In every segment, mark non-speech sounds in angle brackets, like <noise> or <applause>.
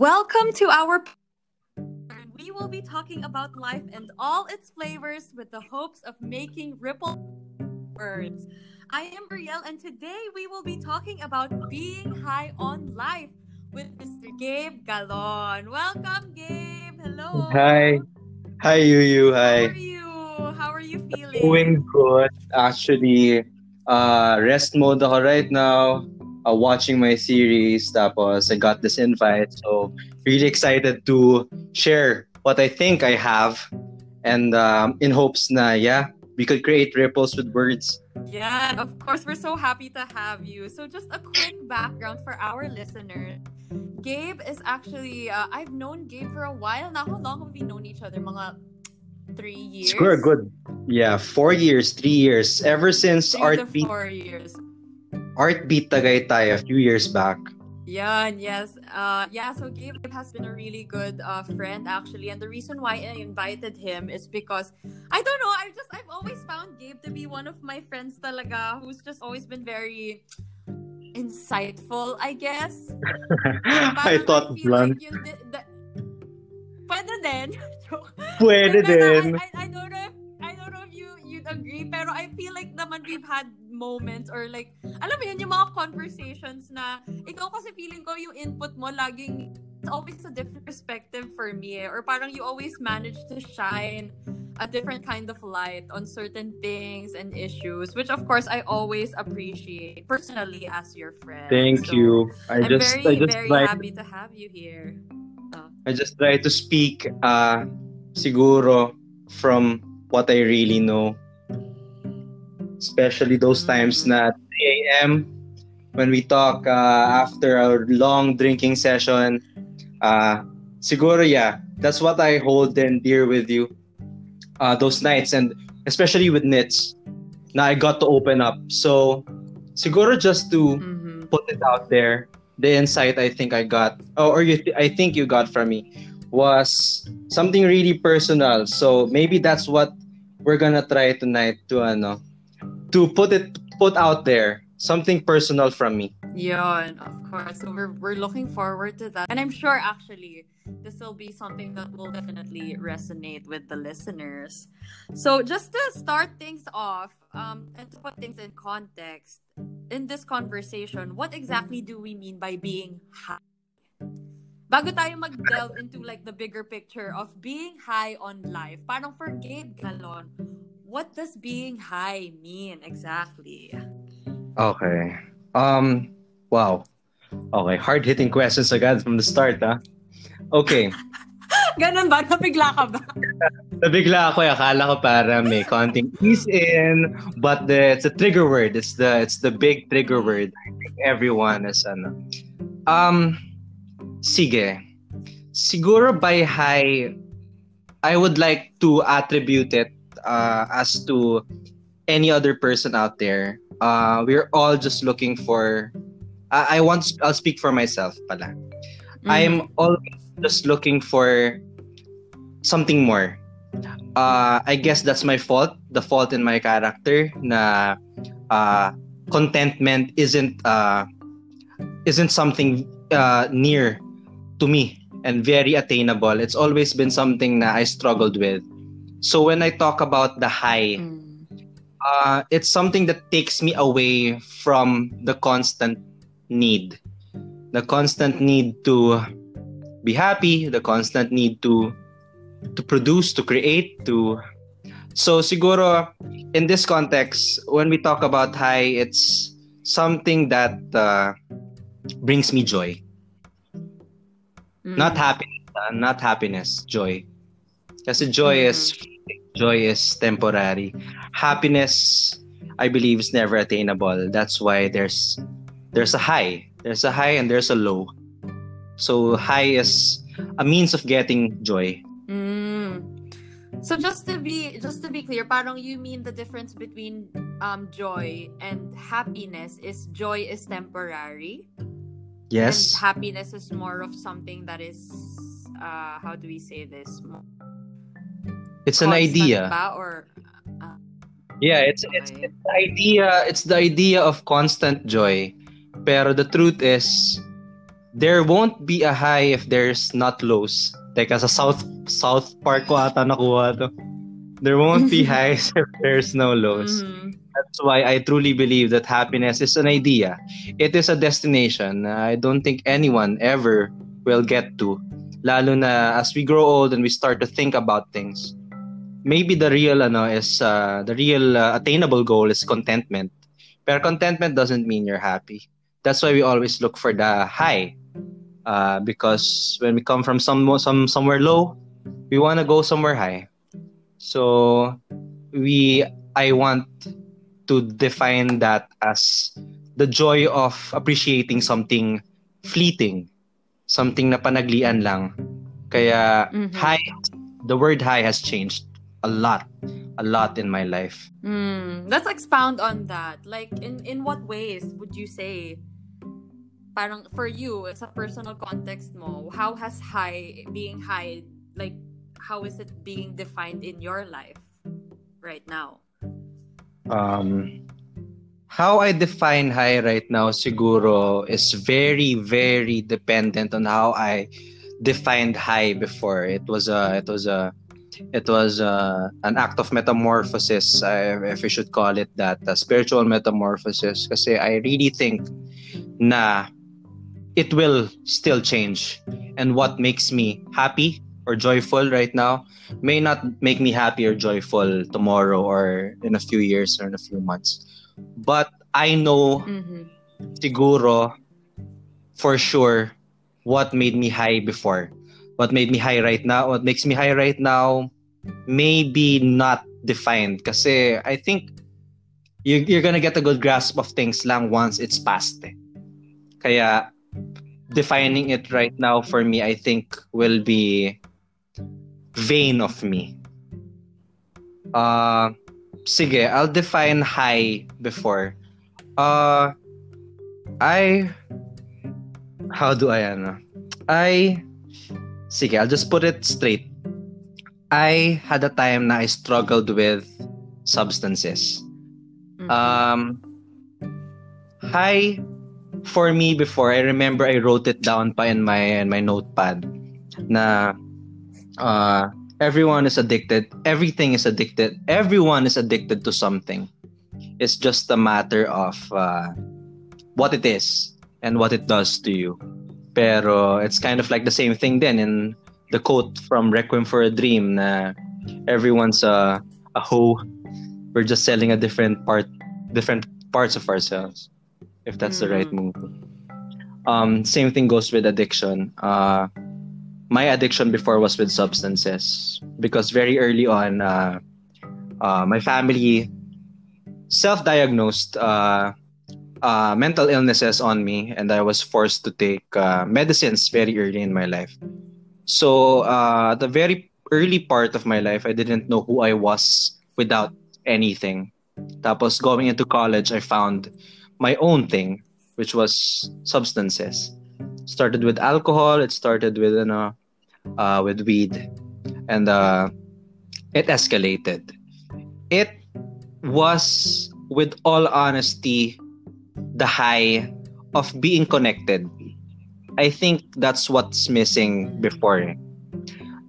Welcome to our we will be talking about life and all its flavors with the hopes of making ripple words. I am Brielle and today we will be talking about being high on life with Mr. Gabe Galon. Welcome Gabe. Hello. Hi. Hi Yuyu. Hi. How are you? How are you feeling? Doing good. Actually, uh, rest mode ako right now. Uh, watching my series. Tapos I got this invite. So really excited to share what I think I have. And um, in hopes na, yeah, we could create ripples with words. Yeah, of course, we're so happy to have you. So, just a quick background for our listeners. Gabe is actually, uh, I've known Gabe for a while now. How long have we known each other? Mga three years? Sure, good. Yeah, four years, three years. Ever since Three Art Beat, four years. Art Beat Tagaytay a few years back. Yeah, yes. Uh, yeah, so Gabe has been a really good uh, friend actually. And the reason why I invited him is because, I don't know, I just, I've always found Gabe to be one of my friends talaga who's just always been very insightful, I guess. <laughs> I thought feel blunt. Like the, pwede din. <laughs> Pwede din. I, I, I don't know if you'd agree pero I feel like naman we've had moments or like alam mo yun yung mga conversations na ikaw kasi feeling ko yung input mo laging it's always a different perspective for me eh. or parang you always manage to shine a different kind of light on certain things and issues which of course I always appreciate personally as your friend Thank So, you. I I'm just very I just very try happy to have you here I just try to speak uh siguro from what I really know. Especially those times Mm. na 3 a.m. when we talk uh, after a long drinking session. Uh siguro yeah, that's what I hold and dear with you. Uh those nights and especially with Nits na I got to open up. So siguro just to Mhm. put it out there. The insight I think I got, oh, or you th- I think you got from me, was something really personal. So maybe that's what we're gonna try tonight to ano, to put it put out there something personal from me. Yeah, and of course. So we're we're looking forward to that. And I'm sure actually this will be something that will definitely resonate with the listeners. So just to start things off, um, and to put things in context, in this conversation, what exactly do we mean by being high? Bago tayo mag-delve into like the bigger picture of being high on life, parang for Gabe Galon, what does being high mean exactly? Okay. Um. Wow. Okay. Hard hitting questions agad from the start, huh? Okay. <laughs> Ganun ba? Nabigla ka ba? <laughs> Nabigla ako, eh. akala ko para may konting ease in, but the, it's a trigger word. It's the it's the big trigger word. I think everyone is ano. Um, sige. Siguro by high, I would like to attribute it uh, as to any other person out there. Uh, we're all just looking for. I I want. I'll speak for myself, pala. I'm always just looking for something more. Uh, I guess that's my fault. The fault in my character na uh, contentment isn't uh, isn't something uh, near to me and very attainable. It's always been something that I struggled with. So when I talk about the high, Mm. uh, it's something that takes me away from the constant need. The constant need to be happy, the constant need to to produce, to create, to so siguro in this context, when we talk about high, it's something that uh, brings me joy. Mm. Not happiness, uh, not happiness, joy. Kasi joy is joy is temporary. Happiness, I believe, is never attainable. That's why there's there's a high, there's a high, and there's a low. So high is a means of getting joy. Mm. So just to be just to be clear, parang you mean the difference between um joy and happiness is joy is temporary Yes. and happiness is more of something that is uh how do we say this? It's an idea. ba? or uh, Yeah, it's it's okay. it's the idea. It's the idea of constant joy. Pero the truth is, there won't be a high if there's not lows. Teka, sa South South Park ko ata nakuha to. There won't be <laughs> highs if there's no lows. Mhm. That's why I truly believe that happiness is an idea. It is a destination. I don't think anyone ever will get to. Lalo na as we grow old and we start to think about things. Maybe the real ano is uh, the real uh, attainable goal is contentment. But contentment doesn't mean you're happy. That's why we always look for the high. Uh, because when we come from some some somewhere low, we want to go somewhere high. So we I want to define that as the joy of appreciating something fleeting, something na panaglian lang. Kaya Mhm. high, the word high has changed a lot, a lot in my life. Mm, let's expound on that. Like, in in what ways would you say, parang for you, sa personal context mo, how has high, being high, like, how is it being defined in your life right now? Um, how I define high right now, siguro, is very, very dependent on how I defined high before. It was a, it was a, it was a, an act of metamorphosis, uh, if we should call it that, a spiritual metamorphosis. Kasi I really think na it will still change. And what makes me happy or joyful right now may not make me happy or joyful tomorrow or in a few years or in a few months. But I know Mm-hmm. siguro for sure what made me high before. What made me high right now, what makes me high right now, maybe not defined. Kasi I think you, you're gonna get a good grasp of things lang once it's past. Eh. Kaya defining it right now for me, I think will be vain of me. Uh, sige, I'll define high before. Uh, I, how do I, ano? I, sige, I'll just put it straight. I had a time na I struggled with substances. Mm-hmm. Um, high for me before, I remember I wrote it down pa in my in my notepad na uh, everyone is addicted. Everything is addicted. Everyone is addicted to something. It's just a matter of uh, what it is and what it does to you. Pero it's kind of like the same thing then in the quote from Requiem for a Dream na everyone's a, a hoe. We're just selling a different part, different parts of ourselves, if that's the right move. Um, same thing goes with addiction. Uh, my addiction before was with substances because very early on, uh, uh, my family self-diagnosed uh, uh, mental illnesses on me, and I was forced to take uh, medicines very early in my life. So, uh, the very early part of my life, I didn't know who I was without anything. Tapos going into college, I found my own thing, which was substances. Started with alcohol. It started with you know, uh, with weed, and uh, it escalated. It was, with all honesty, the high of being connected. I think that's what's missing before.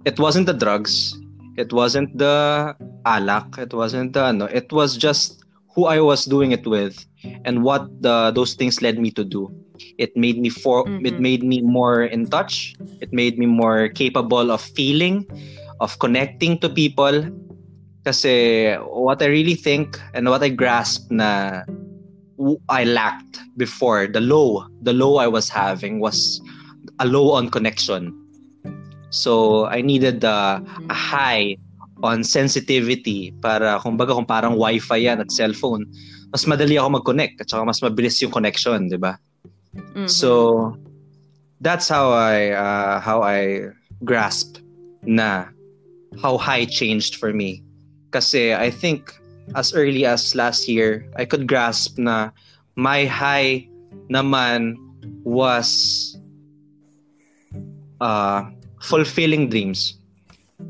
It wasn't the drugs. It wasn't the alak. It wasn't the no. It was just who I was doing it with and what the those things led me to do. It made me for it Mhm. made me more in touch. It made me more capable of feeling, of connecting to people. Kasi what I really think and what I grasp na I lacked before, the low, the low I was having was a low on connection. So I needed uh, a high on sensitivity para kumbaga kung parang wifi yan at cellphone, mas madali ako mag-connect at saka mas mabilis yung connection, di ba? Mhm. So that's how I uh, how I grasp na how high changed for me. Kasi I think as early as last year, I could grasp na my high naman was uh, fulfilling dreams.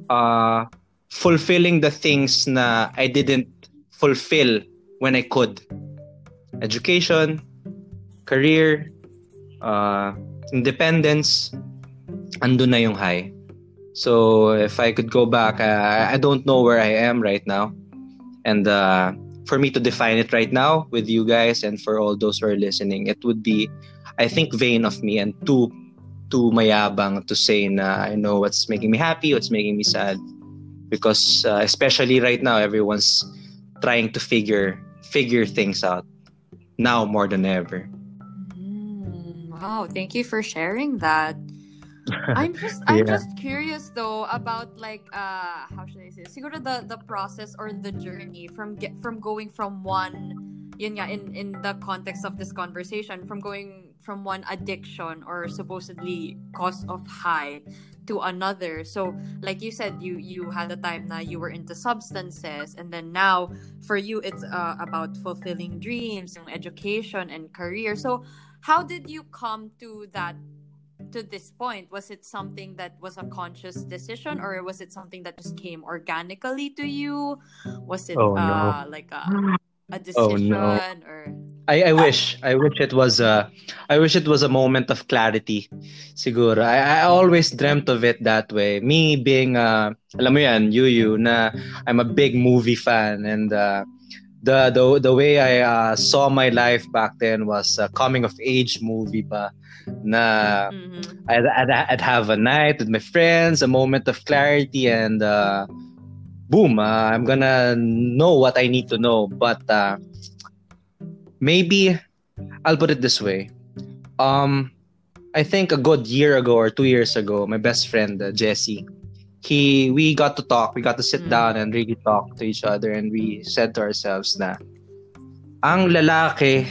Uh, fulfilling the things na I didn't fulfill when I could. Education, career, uh, independence, ando na yung high. So if I could go back, uh, I don't know where I am right now. And uh, for me to define it right now with you guys and for all those who are listening, it would be, I think, vain of me and too too mayabang to say na I know what's making me happy, what's making me sad. Because uh, especially right now, everyone's trying to figure figure things out now more than ever. Mm, wow, thank you for sharing that. I'm <laughs> just I'm Yeah. just curious though about like uh how should I say siguro the the process or the journey from get from going from one yun nga in in the context of this conversation from going from one addiction or supposedly cause of high to another so like you said you you had a time na you were into substances and then now for you it's uh, about fulfilling dreams yung education and career so how did you come to that to this point was it something that was a conscious decision or was it something that just came organically to you? Was it Oh, no. uh like a, a decision Oh, no. or? I, I wish I wish it was a I wish it was a moment of clarity siguro. I, I always dreamt of it that way. Me being uh alam mo yan Yuyu na I'm a big movie fan and uh, the the the way I uh, saw my life back then was a coming of age movie pa na Mhm. I'd, I'd, I'd have a night with my friends, a moment of clarity, and uh, boom, uh, I'm gonna know what I need to know. But uh, maybe I'll put it this way. Um, I think a good year ago or two years ago, my best friend uh, Jesse, he we got to talk. We got to sit Mm. down and really talk to each other, and we said to ourselves na ang lalaki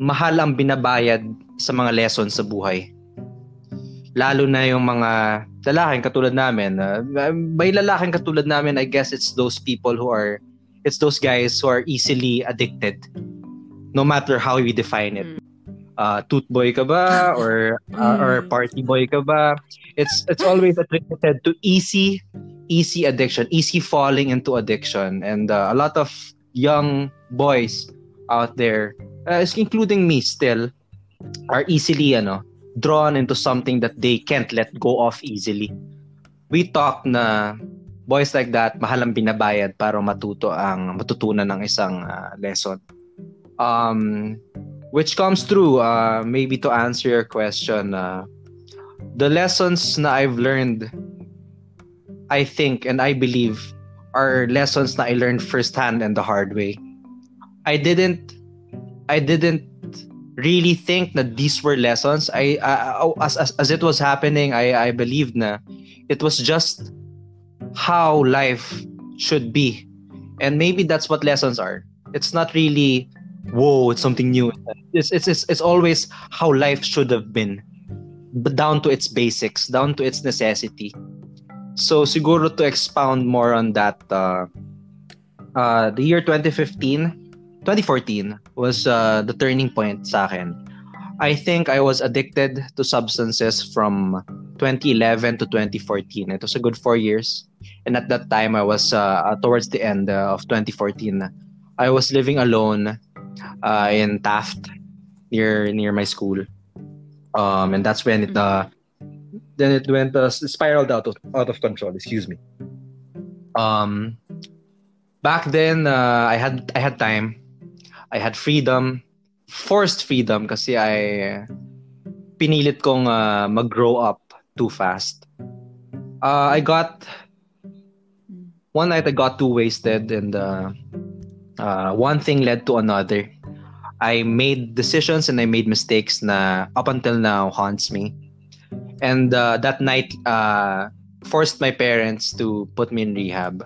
mahal ang binabayad sa mga lessons sa buhay. Lalo na yung mga lalaking katulad namin. Uh, by lalaking katulad namin, I guess it's those people who are, it's those guys who are easily addicted. No matter how we define it. Uh, toot boy ka ba? Or, uh, or party boy ka ba? It's, it's always attributed to easy, easy addiction, easy falling into addiction. And uh, a lot of young boys out there, uh, including me still, are easily ano drawn into something that they can't let go of easily. We talk na boys like that mahal ang binabayad para matuto ang matutunan ng isang uh, lesson. Um which comes through uh, maybe to answer your question uh, the lessons na I've learned I think and I believe are lessons na I learned firsthand and the hard way. I didn't I didn't really think that these were lessons. I, I as, as as it was happening, I I believed na it was just how life should be, and maybe that's what lessons are. It's not really whoa, it's something new. It's it's it's, it's always how life should have been, but down to its basics, down to its necessity. So siguro to expound more on that, uh, uh, the year 2015 2014 was uh, the turning point sa akin. I think I was addicted to substances from 2011 to 2014. It was a good four years. And at that time, I was uh, towards the end uh, of 2014. I was living alone uh, in Taft near near my school. Um, and that's when it uh, then it went uh, spiraled out of out of control. Excuse me. Um, back then, uh, I had I had time. I had freedom, forced freedom kasi I pinilit kong uh, mag-grow up too fast. Uh, I got one night I got too wasted and uh, uh, one thing led to another. I made decisions and I made mistakes na up until now haunts me. And uh, that night uh, forced my parents to put me in rehab.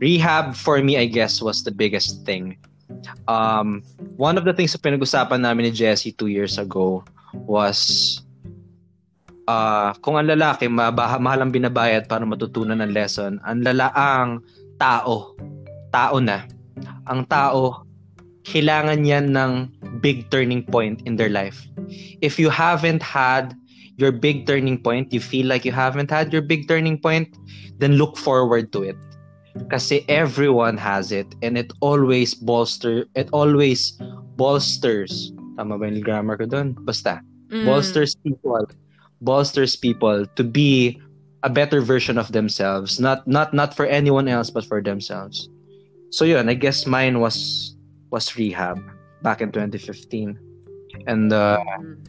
Rehab for me, I guess, was the biggest thing. Um, one of the things na pinag-usapan namin ni Jessie two years ago was uh, kung ang lalaki mabaha, mahal ang binabayad para matutunan ng lesson, ang lalaang tao, tao na, ang tao, kailangan yan ng big turning point in their life. If you haven't had your big turning point, you feel like you haven't had your big turning point, then look forward to it. Kasi everyone has it and it always bolster, it always bolsters. Tama ba yung grammar ko doon? Basta. Mm. bolsters people bolsters people to be a better version of themselves not not not for anyone else but for themselves so yun i guess mine was was rehab back in 2015 and uh, Mm.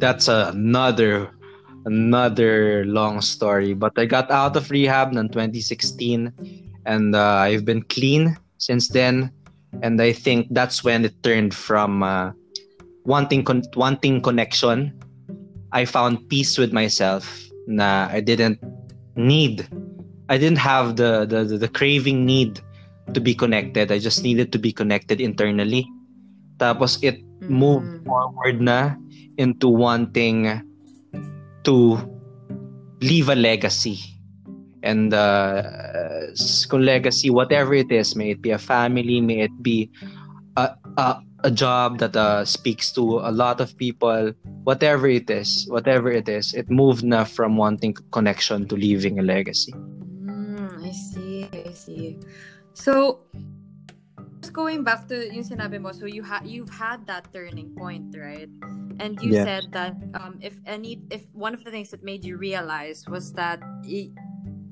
that's another another long story but i got out of rehab in 2016 and uh, i've been clean since then and i think that's when it turned from uh, wanting con- wanting connection. I found peace with myself. Na i didn't need i didn't have the the, the, the craving need to be connected. I just needed to be connected internally. Tapos it move Mm. forward na into wanting to leave a legacy. And uh, legacy, whatever it is, may it be a family, may it be a, a, a job that uh, speaks to a lot of people, whatever it is, whatever it is, it moved na from wanting connection to leaving a legacy. Mm, I see, I see. So, just going back to yung sinabi mo, so you ha- you've had that turning point, right? And you Yeah. said that um, if any, if one of the things that made you realize was that y-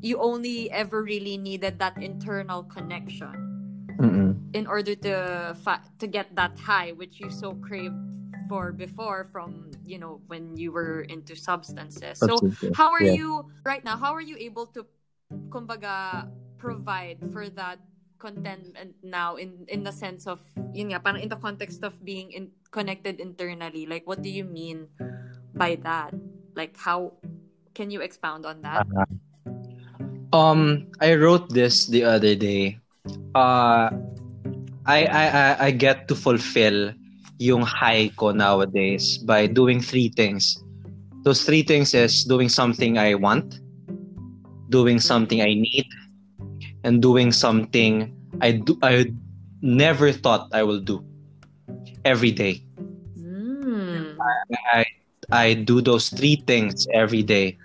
you only ever really needed that internal connection Mm-mm. in order to fa- to get that high, which you so craved for before from you know when you were into substances. So Absolutely. how are Yeah. you right now how are you able to kumbaga provide for that contentment now in in the sense of yun nga parang in the context of being in, connected internally like what do you mean by that like how can you expound on that Um, I wrote this the other day. Uh, I, I, I, I get to fulfill yung high ko nowadays by doing three things. Those three things is doing something I want, doing something I need, and doing something I do I never thought I will do every day. mm. I I do those three things every day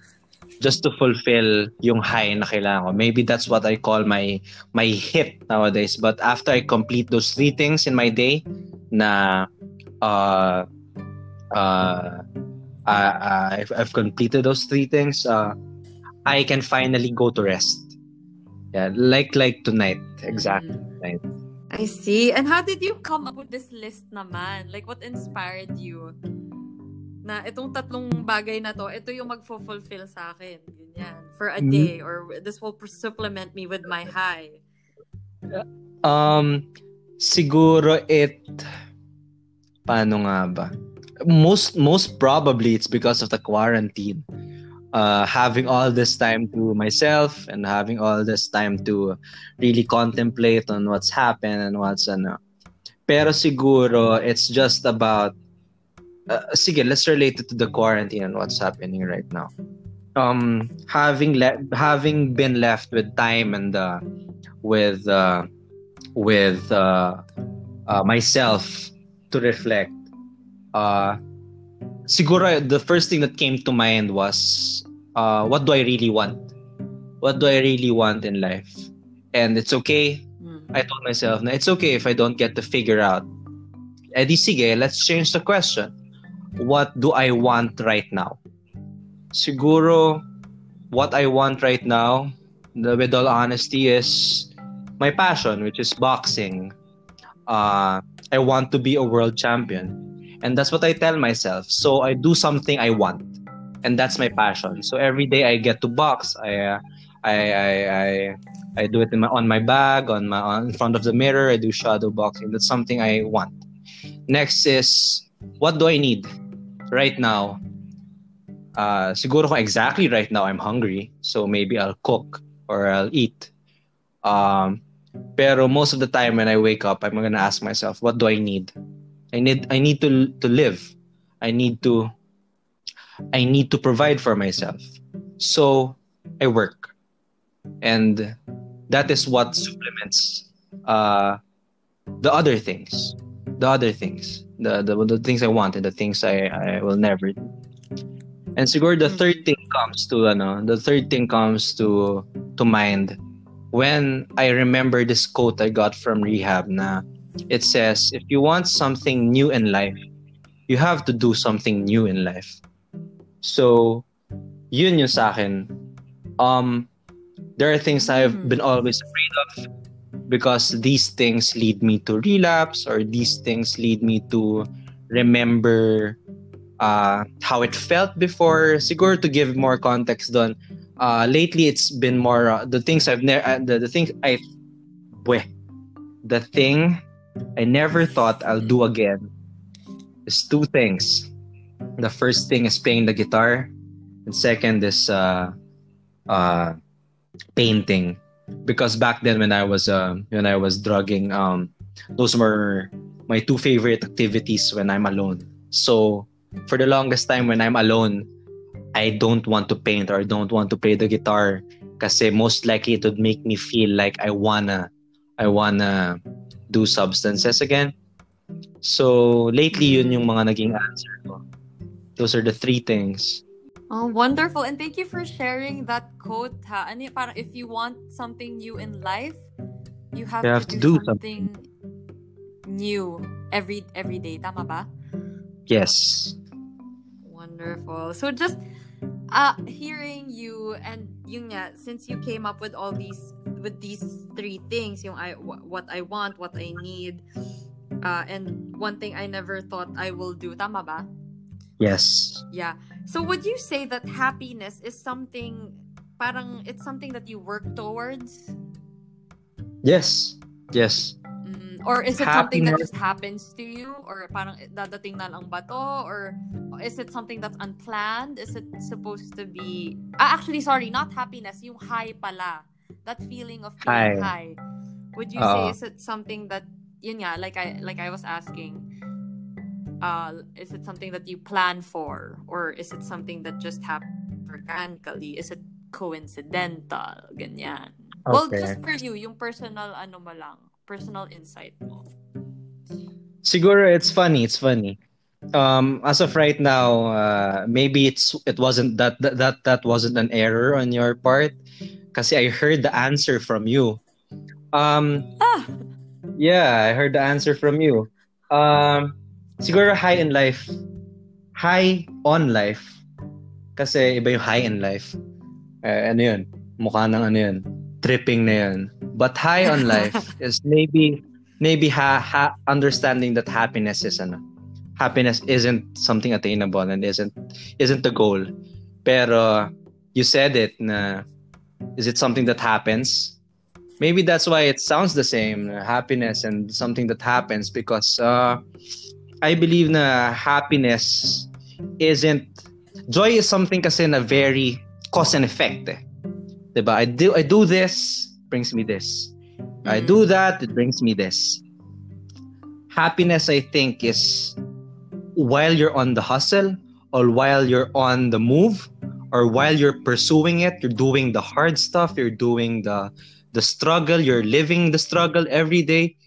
just to fulfill yung high na kailangan ko. Maybe that's what I call my my hit nowadays. But after I complete those three things in my day, na uh, uh, uh, I've, I've completed those three things, uh, I can finally go to rest. Yeah, like like tonight, exactly. Mm. Right. I see. And how did you come up with this list naman? Like, what inspired you? Na itong tatlong bagay na to, ito yung magfo-fulfill sa akin. Ganyan. For a Mhm. day. Or this will supplement me with my high. Um, siguro it paano nga ba? Most most probably it's because of the quarantine. Uh, having all this time to myself and having all this time to really contemplate on what's happened and what's ano. Pero siguro it's just about uh, sige, let's relate it to the quarantine and what's happening right now. Um, having le- having been left with time and uh, with uh, with uh, uh, myself to reflect. Uh, siguro the first thing that came to mind was uh, what do I really want? What do I really want in life? And it's okay. Mm. I told myself, na it's okay if I don't get to figure out. Eh di sige, let's change the question. What do I want right now? Siguro, what I want right now, the- with all honesty, is my passion, which is boxing. Uh, I want to be a world champion. And that's what I tell myself. So I do something I want. And that's my passion. So every day I get to box. I uh, I, I, I I do it my, on my bag, on my on, in front of the mirror. I do shadow boxing. That's something I want. Next is what do I need right now? Uh, siguro kung exactly right now I'm hungry, so maybe I'll cook or I'll eat. Um, pero most of the time when I wake up, I'm gonna ask myself, what do I need? I need I need to to live. I need to I need to provide for myself. So I work. And that is what supplements uh the other things. The other things. The the, the things I want and the things I, I will never do. And siguro the third thing comes to ano, the third thing comes to to mind when I remember this quote I got from rehab na it says if you want something new in life you have to do something new in life. So, yun yung sa akin. Um, there are things I've Mm. been always afraid of because these things lead me to relapse or these things lead me to remember uh, how it felt before. Siguro to give more context doon, uh, lately it's been more uh, the things I've never uh, the, the things I Bwe. the thing I never thought I'll do again is two things. The first thing is playing the guitar, and second is uh, uh, painting. Because back then, when I was uh, when I was drugging, um, those were my two favorite activities when I'm alone. So for the longest time, when I'm alone, I don't want to paint or I don't want to play the guitar kasi most likely it would make me feel like I wanna I wanna do substances again. So lately yun yung mga naging answer ko. Those are the three things. Oh, wonderful. And thank you for sharing that quote, ha? Ano, parang if you want something new in life, you have, You have to, to do, do something, new every every day. Tama ba? Yes. Wonderful. So just uh hearing you and yung nga, since you came up with all these with these three things, yung I what I want, what I need, uh and one thing I never thought I will do. Tama ba? Yes. Yeah. So would you say that happiness is something parang it's something that you work towards? Yes. Yes. Mm, or is it something that just happens to you or parang dadating na lang ba to or is it something that's unplanned? Is it supposed to be ah, actually sorry, not happiness, yung high pala. That feeling of feeling high. High. Would you say is it something that yun nga like I like I was asking uh is it something that you plan for or is it something that just happens organically? Is it coincidental? Ganyan. Well, just for you, yung personal ano mo lang, personal insight mo. Siguro it's funny. It's funny. Um, as of right now, uh, maybe it's it wasn't that, that that that wasn't an error on your part, kasi I heard the answer from you. Um, Ah! yeah, I heard the answer from you. Um, siguro high in life, high on life, kasi iba yung high in life. Eh, ano yun? Mukha ng ano yun? Tripping na yun. But high on life <laughs> is maybe maybe ha, ha understanding that happiness is ano happiness isn't something attainable and isn't isn't the goal pero you said it na is it something that happens maybe that's why it sounds the same happiness and something that happens because uh, I believe na happiness isn't joy is something kasi na very cause and effect eh. 'Di ba? I do I do this brings me this I Mm. do that, it brings me this. Happiness, I think, is while you're on the hustle or while you're on the move or while you're pursuing it, you're doing the hard stuff, you're doing the the struggle, you're living the struggle every day.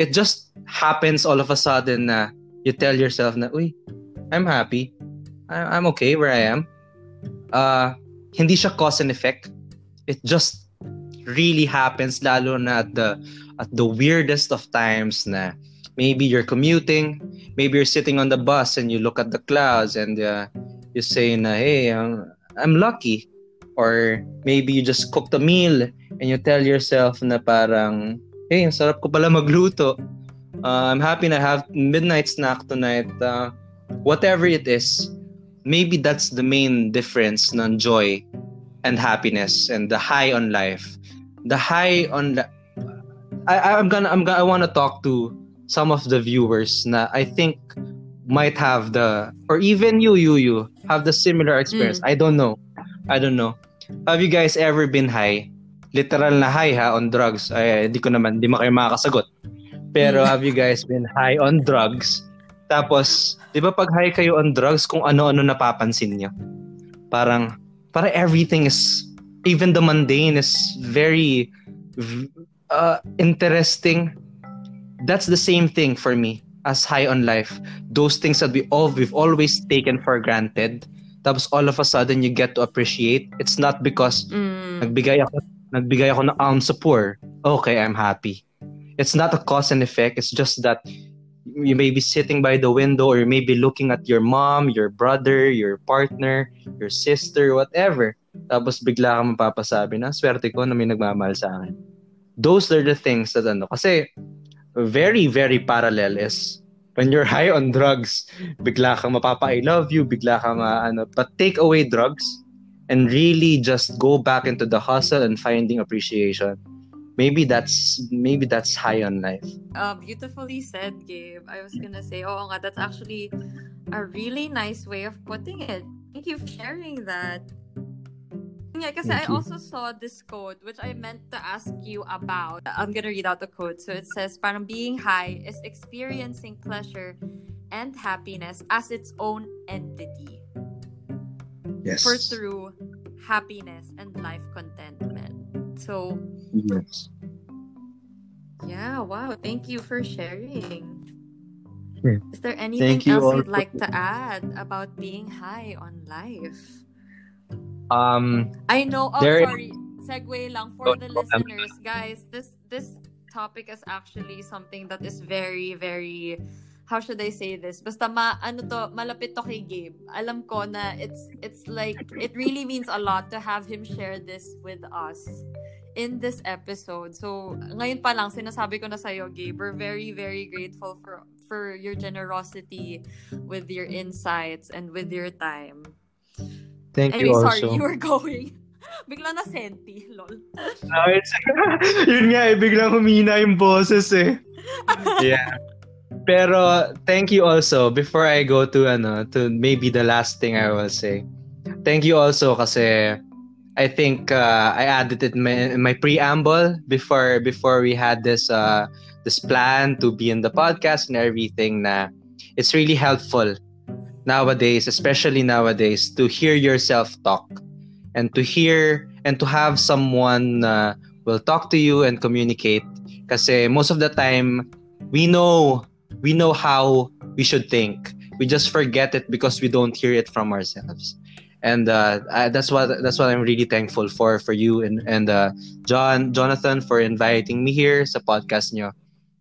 It just happens all of a sudden na you tell yourself na, uy, I'm happy. I- I'm okay where I am. Uh, hindi siya cause and effect. It just really happens lalo na at the at the weirdest of times na maybe you're commuting maybe you're sitting on the bus and you look at the clouds and uh, you say na hey um, I'm lucky or maybe you just cooked a meal and you tell yourself na parang hey ang sarap ko pala magluto uh, I'm happy na have midnight snack tonight uh, whatever it is maybe that's the main difference ng joy and happiness and the high on life the high on the I I'm gonna I'm gonna I want to talk to some of the viewers na I think might have the or even you you you have the similar experience. I don't know. I don't know. Have you guys ever been high? Literal na high ha on drugs. Ay hindi ko naman hindi mo kayo makakasagot. Pero have you guys been high on drugs? Tapos, 'di ba pag high kayo on drugs kung ano-ano napapansin niyo? Parang para everything is even the mundane is very uh, interesting. That's the same thing for me as high on life. Those things that we all we've always taken for granted. Tapos all of a sudden you get to appreciate. It's not because Mm. nagbigay ako nagbigay ako ng alms sa poor. Okay, I'm happy. It's not a cause and effect. It's just that you may be sitting by the window or you may be looking at your mom, your brother, your partner, your sister, whatever. Tapos bigla kang mapapasabi na, swerte ko na may nagmamahal sa akin. Those are the things that ano, kasi very, very parallel is when you're high on drugs, bigla kang mapapa I love you, bigla kang ma, ano, but take away drugs and really just go back into the hustle and finding appreciation maybe that's maybe that's high on life. Uh, beautifully said, Gabe. I was gonna say, oh, nga, that's actually a really nice way of putting it. Thank you for sharing that. Yeah, because I also saw this quote, which I meant to ask you about. I'm gonna read out the quote. So it says, "Parang being high is experiencing pleasure and happiness as its own entity." Yes. For true happiness and life contentment. So Yes. Yeah, wow. Thank you for sharing. Yeah. Is there anything you else you'd like to add about being high on life? Um I know. Oh, There- sorry. Segue lang for Oh, the oh, I'm- listeners, guys. This this topic is actually something that is very very how should I say this? Basta ma ano to, malapit to kay Gabe. Alam ko na it's it's like it really means a lot to have him share this with us in this episode. So, ngayon pa lang sinasabi ko na sa iyo, Gabe, we're very very grateful for for your generosity with your insights and with your time. thank Anyway, you sorry, also. you were <laughs> going. Bigla na senti, lol. No, it's, <laughs> yun nga eh, biglang humina yung boses eh. <laughs> yeah. Pero thank you also before I go to ano to maybe the last thing I will say. Thank you also kasi I think uh, I added it in my, my preamble before before we had this uh, this plan to be in the podcast and everything na it's really helpful nowadays especially nowadays to hear yourself talk and to hear and to have someone uh, will talk to you and communicate kasi most of the time we know we know how we should think. We just forget it because we don't hear it from ourselves. And uh, I, that's what that's what I'm really thankful for for you and and uh, John Jonathan for inviting me here sa podcast nyo.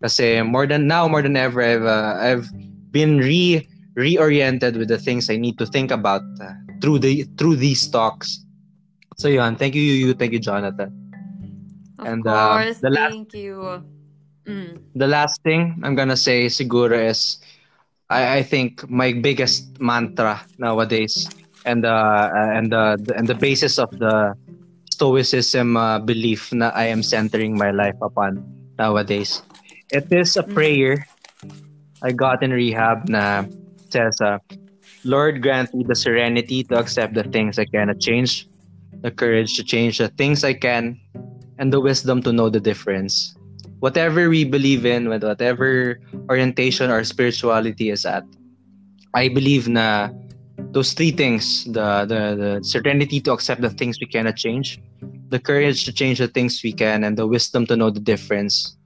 Kasi more than now more than ever I've uh, I've been re reoriented with the things I need to think about uh, through the through these talks. So yun thank you you thank you Jonathan. Of And, uh, course, the last- thank you. Mm. the last thing I'm gonna say siguro is I, I think my biggest mantra nowadays and uh, and the and the basis of the stoicism uh, belief na I am centering my life upon nowadays it is a Mm. prayer I got in rehab na says uh, Lord grant me the serenity to accept the things I cannot change the courage to change the things I can and the wisdom to know the difference whatever we believe in, with whatever orientation or spirituality is at, I believe na those three things, the, the, the serenity to accept the things we cannot change, the courage to change the things we can, and the wisdom to know the difference,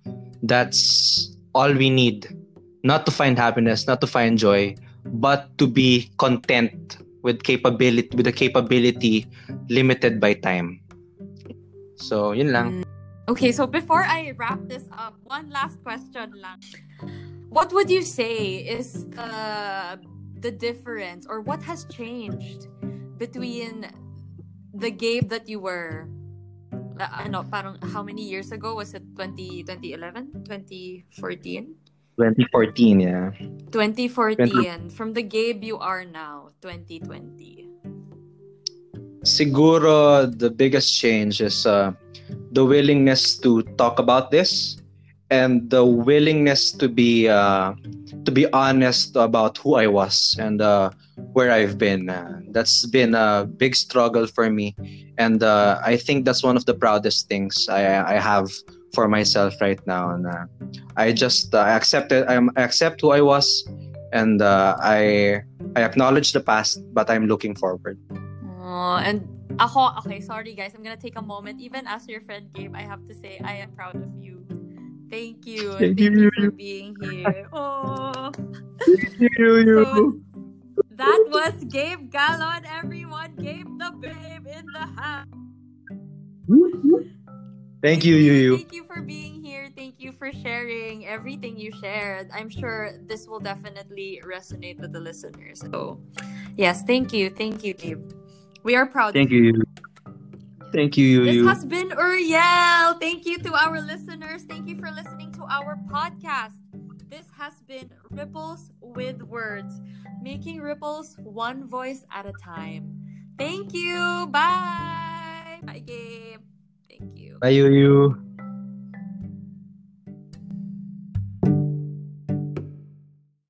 that's all we need. Not to find happiness, not to find joy, but to be content with capability with the capability limited by time. So, yun lang. Mm. Okay, so before I wrap this up, one last question lang. What would you say is the the difference or what has changed between the Gabe that you were uh, ano, parang how many years ago? Was it 20 2011 2014 2014, yeah. 2014 from the Gabe you are now 2020 siguro the biggest change is uh, the willingness to talk about this and the willingness to be uh, to be honest about who I was and uh, where I've been. Uh, that's been a big struggle for me, and uh, I think that's one of the proudest things I, I have for myself right now. And uh, I just uh, I accept it. I'm, I accept who I was, and uh, I I acknowledge the past, but I'm looking forward. Oh, and ako, okay, sorry guys. I'm gonna take a moment. Even as your friend Gabe, I have to say I am proud of you. Thank you. <laughs> Thank Thank you you. for being here. <laughs> Oh. Thank You, So, that was Gabe Gallon, everyone. Gabe the babe in the house. Thank you, you, you. Thank you for being here. Thank you for sharing everything you shared. I'm sure this will definitely resonate with the listeners. So, yes, thank you. Thank you, Gabe. We are proud. Thank you. Thank you, This has been Uriel. Thank you to our listeners. Thank you for listening to our podcast. This has been Ripples with Words, making ripples one voice at a time. Thank you. Bye. Bye, Gabe. Thank you. Bye, you.